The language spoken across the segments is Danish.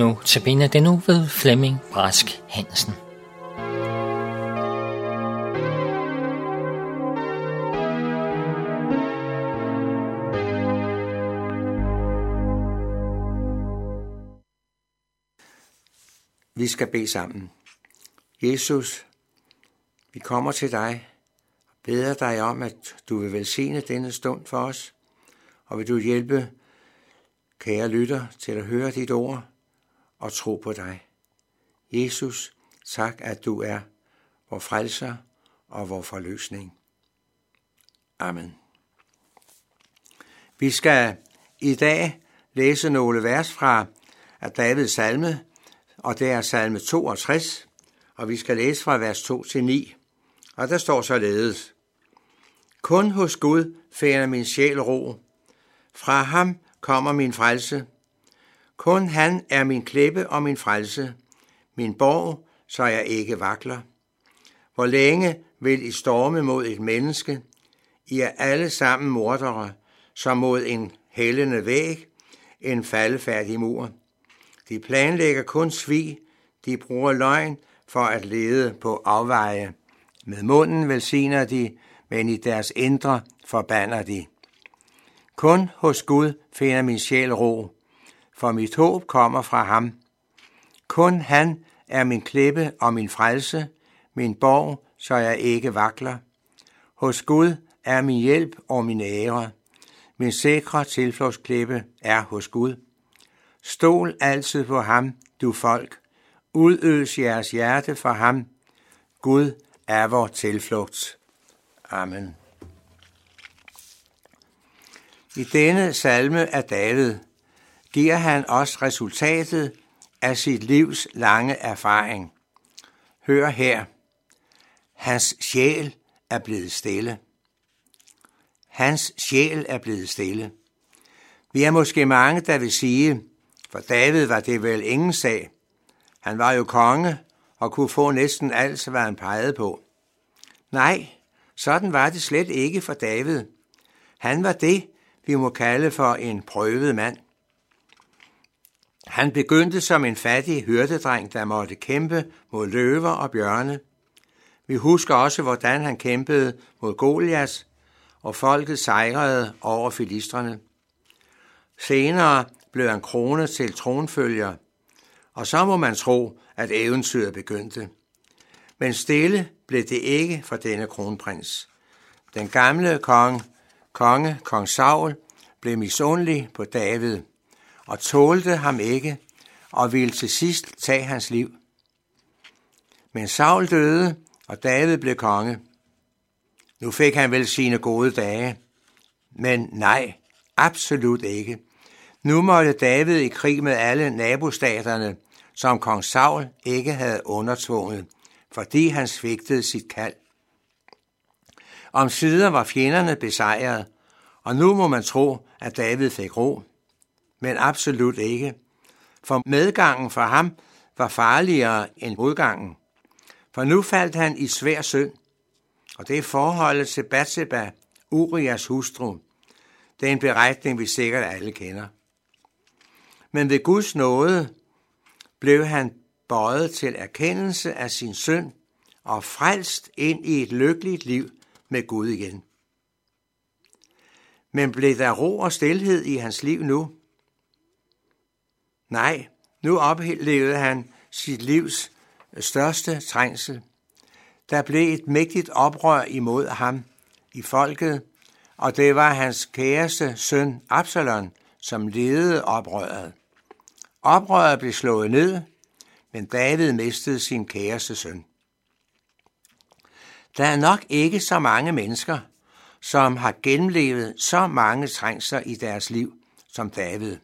Nu til den nu ved Flemming Brask Hansen. Vi skal bede sammen. Jesus, vi kommer til dig og beder dig om, at du vil velsigne denne stund for os, og vil du hjælpe kære lytter til at høre dit ord og tro på dig. Jesus, tak at du er vor frelser og vor forløsning. Amen. Vi skal i dag læse nogle vers fra Davids salme, og det er salme 62, og vi skal læse fra vers 2 til 9. Og der står således. Kun hos Gud finder min sjæl ro. Fra ham kommer min frelse. Kun han er min klippe og min frelse, min borg, så jeg ikke vakler. Hvor længe vil I storme mod et menneske? I er alle sammen mordere, som mod en hældende væg, en faldefærdig mur. De planlægger kun svig, de bruger løgn for at lede på afveje. Med munden velsigner de, men i deres indre forbander de. Kun hos Gud finder min sjæl ro, for mit håb kommer fra ham. Kun han er min klippe og min frelse, min borg, så jeg ikke vakler. Hos Gud er min hjælp og min ære. Min sikre tilflugtsklippe er hos Gud. Stol altid på ham, du folk. Udøs jeres hjerte for ham. Gud er vor tilflugt. Amen. I denne salme af David giver han os resultatet af sit livs lange erfaring. Hør her. Hans sjæl er blevet stille. Hans sjæl er blevet stille. Vi er måske mange, der vil sige, for David var det vel ingen sag. Han var jo konge og kunne få næsten alt, hvad han pegede på. Nej, sådan var det slet ikke for David. Han var det, vi må kalde for en prøvet mand. Han begyndte som en fattig hyrdedreng, der måtte kæmpe mod løver og bjørne. Vi husker også, hvordan han kæmpede mod Golias, og folket sejrede over filistrene. Senere blev han kronet til tronfølger, og så må man tro, at eventyret begyndte. Men stille blev det ikke for denne kronprins. Den gamle kong, konge, kong Saul, blev misundelig på David og tålte ham ikke og ville til sidst tage hans liv. Men Saul døde, og David blev konge. Nu fik han vel sine gode dage. Men nej, absolut ikke. Nu måtte David i krig med alle nabostaterne, som kong Saul ikke havde undertvunget, fordi han svigtede sit kald. Om sider var fjenderne besejret, og nu må man tro, at David fik ro. Men absolut ikke, for medgangen for ham var farligere end modgangen. For nu faldt han i svær synd, og det er forholdet til Batseba, Urias hustru. Det er en beretning, vi sikkert alle kender. Men ved Guds nåde blev han bøjet til erkendelse af sin synd og frelst ind i et lykkeligt liv med Gud igen. Men blev der ro og stilhed i hans liv nu? Nej, nu oplevede han sit livs øh, største trængsel. Der blev et mægtigt oprør imod ham i folket, og det var hans kæreste søn Absalon, som ledede oprøret. Oprøret blev slået ned, men David mistede sin kæreste søn. Der er nok ikke så mange mennesker, som har gennemlevet så mange trængsler i deres liv som David.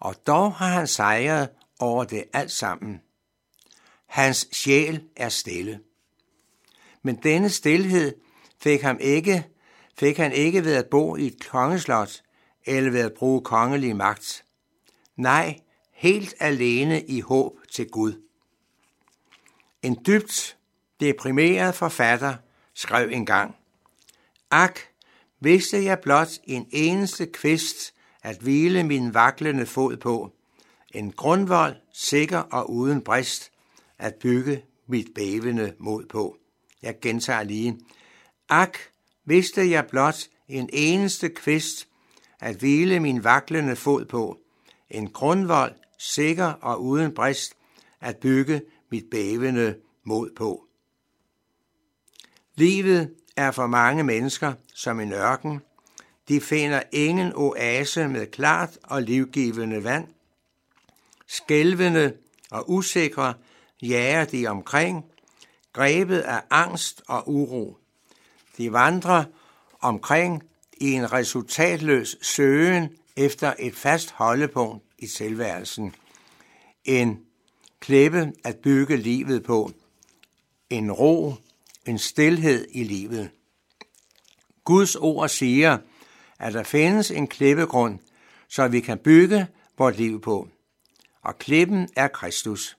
Og dog har han sejret over det alt sammen. Hans sjæl er stille. Men denne stillhed fik, ham ikke, fik han ikke ved at bo i et kongeslot eller ved at bruge kongelig magt. Nej, helt alene i håb til Gud. En dybt deprimeret forfatter skrev engang, Ak, vidste jeg blot en eneste kvist at hvile min vaklende fod på, en grundvold, sikker og uden brist, at bygge mit bævende mod på. Jeg gentager lige. Ak, vidste jeg blot en eneste kvist at hvile min vaklende fod på, en grundvold, sikker og uden brist, at bygge mit bævende mod på. Livet er for mange mennesker som en ørken. De finder ingen oase med klart og livgivende vand. Skælvende og usikre jager de omkring, grebet af angst og uro. De vandrer omkring i en resultatløs søgen efter et fast holdepunkt i tilværelsen. En klippe at bygge livet på. En ro, en stilhed i livet. Guds ord siger, at der findes en klippegrund, så vi kan bygge vort liv på. Og klippen er Kristus.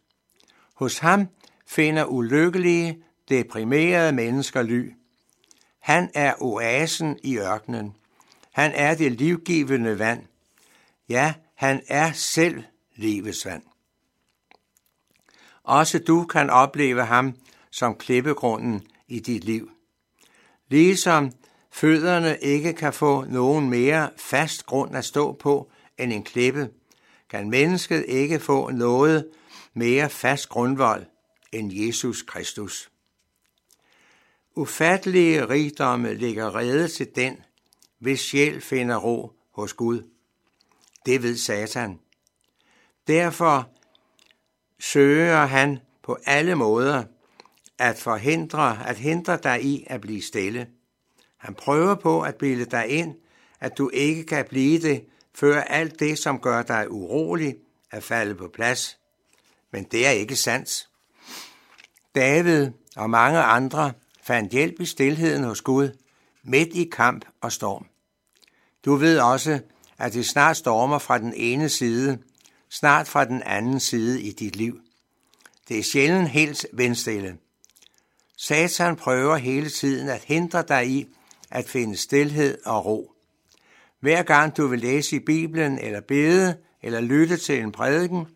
Hos ham finder ulykkelige, deprimerede mennesker ly. Han er oasen i ørkenen. Han er det livgivende vand. Ja, han er selv livets vand. Også du kan opleve ham som klippegrunden i dit liv. Ligesom fødderne ikke kan få nogen mere fast grund at stå på end en klippe, kan mennesket ikke få noget mere fast grundvold end Jesus Kristus. Ufattelige rigdomme ligger rede til den, hvis sjæl finder ro hos Gud. Det ved Satan. Derfor søger han på alle måder at forhindre, at hindre dig i at blive stille. Han prøver på at bilde dig ind, at du ikke kan blive det, før alt det, som gør dig urolig, er faldet på plads. Men det er ikke sandt. David og mange andre fandt hjælp i stilheden hos Gud, midt i kamp og storm. Du ved også, at det snart stormer fra den ene side, snart fra den anden side i dit liv. Det er sjældent helt vindstille. Satan prøver hele tiden at hindre dig i at finde stilhed og ro. Hver gang du vil læse i Bibelen eller bede eller lytte til en prædiken,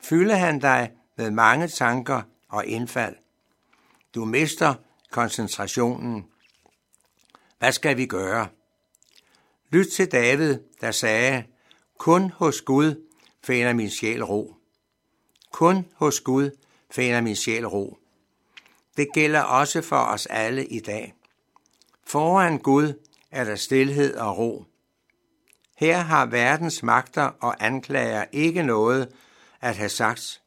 fylder han dig med mange tanker og indfald. Du mister koncentrationen. Hvad skal vi gøre? Lyt til David, der sagde, kun hos Gud finder min sjæl ro. Kun hos Gud finder min sjæl ro. Det gælder også for os alle i dag. Foran Gud er der stilhed og ro. Her har verdens magter og anklager ikke noget at have sagt.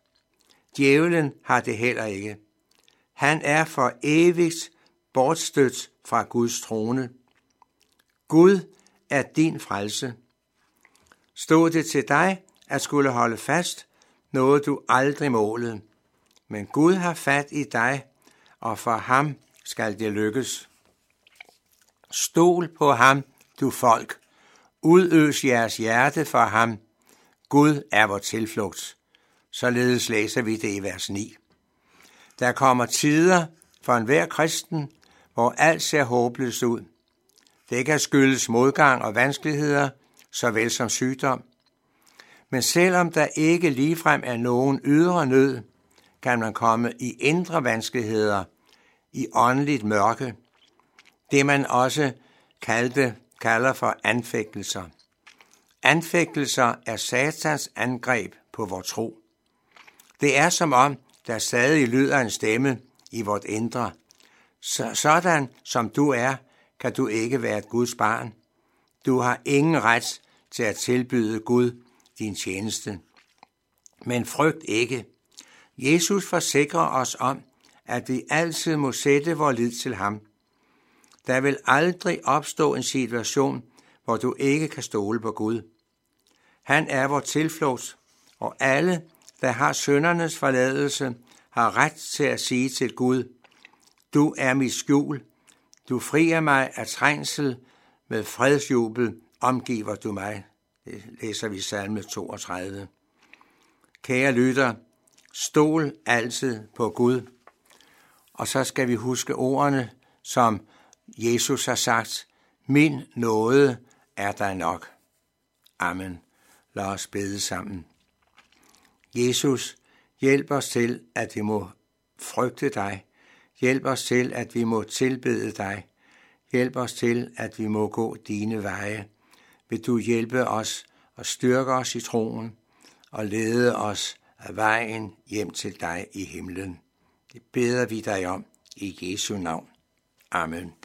Djævlen har det heller ikke. Han er for evigt bortstødt fra Guds trone. Gud er din frelse. Stod det til dig at skulle holde fast, noget du aldrig målede. Men Gud har fat i dig, og for ham skal det lykkes. Stol på ham, du folk. Udøs jeres hjerte for ham. Gud er vor tilflugt. Således læser vi det i vers 9. Der kommer tider for enhver kristen, hvor alt ser håbløst ud. Det kan skyldes modgang og vanskeligheder, såvel som sygdom. Men selvom der ikke ligefrem er nogen ydre nød, kan man komme i indre vanskeligheder, i åndeligt mørke, det man også kaldte, kalder for anfægtelser. Anfægtelser er satans angreb på vores tro. Det er som om, der stadig lyder en stemme i vort indre. Så, sådan som du er, kan du ikke være et Guds barn. Du har ingen ret til at tilbyde Gud din tjeneste. Men frygt ikke. Jesus forsikrer os om, at vi altid må sætte vores lid til ham. Der vil aldrig opstå en situation, hvor du ikke kan stole på Gud. Han er vores tilflugt, og alle, der har søndernes forladelse, har ret til at sige til Gud, du er mit skjul, du frier mig af trængsel, med fredsjubel omgiver du mig. Det læser vi i salme 32. Kære lytter, stol altid på Gud. Og så skal vi huske ordene, som Jesus har sagt, min nåde er der nok. Amen. Lad os bede sammen. Jesus, hjælp os til, at vi må frygte dig. Hjælp os til, at vi må tilbede dig. Hjælp os til, at vi må gå dine veje. Vil du hjælpe os og styrke os i troen og lede os af vejen hjem til dig i himlen. Det beder vi dig om i Jesu navn. Amen.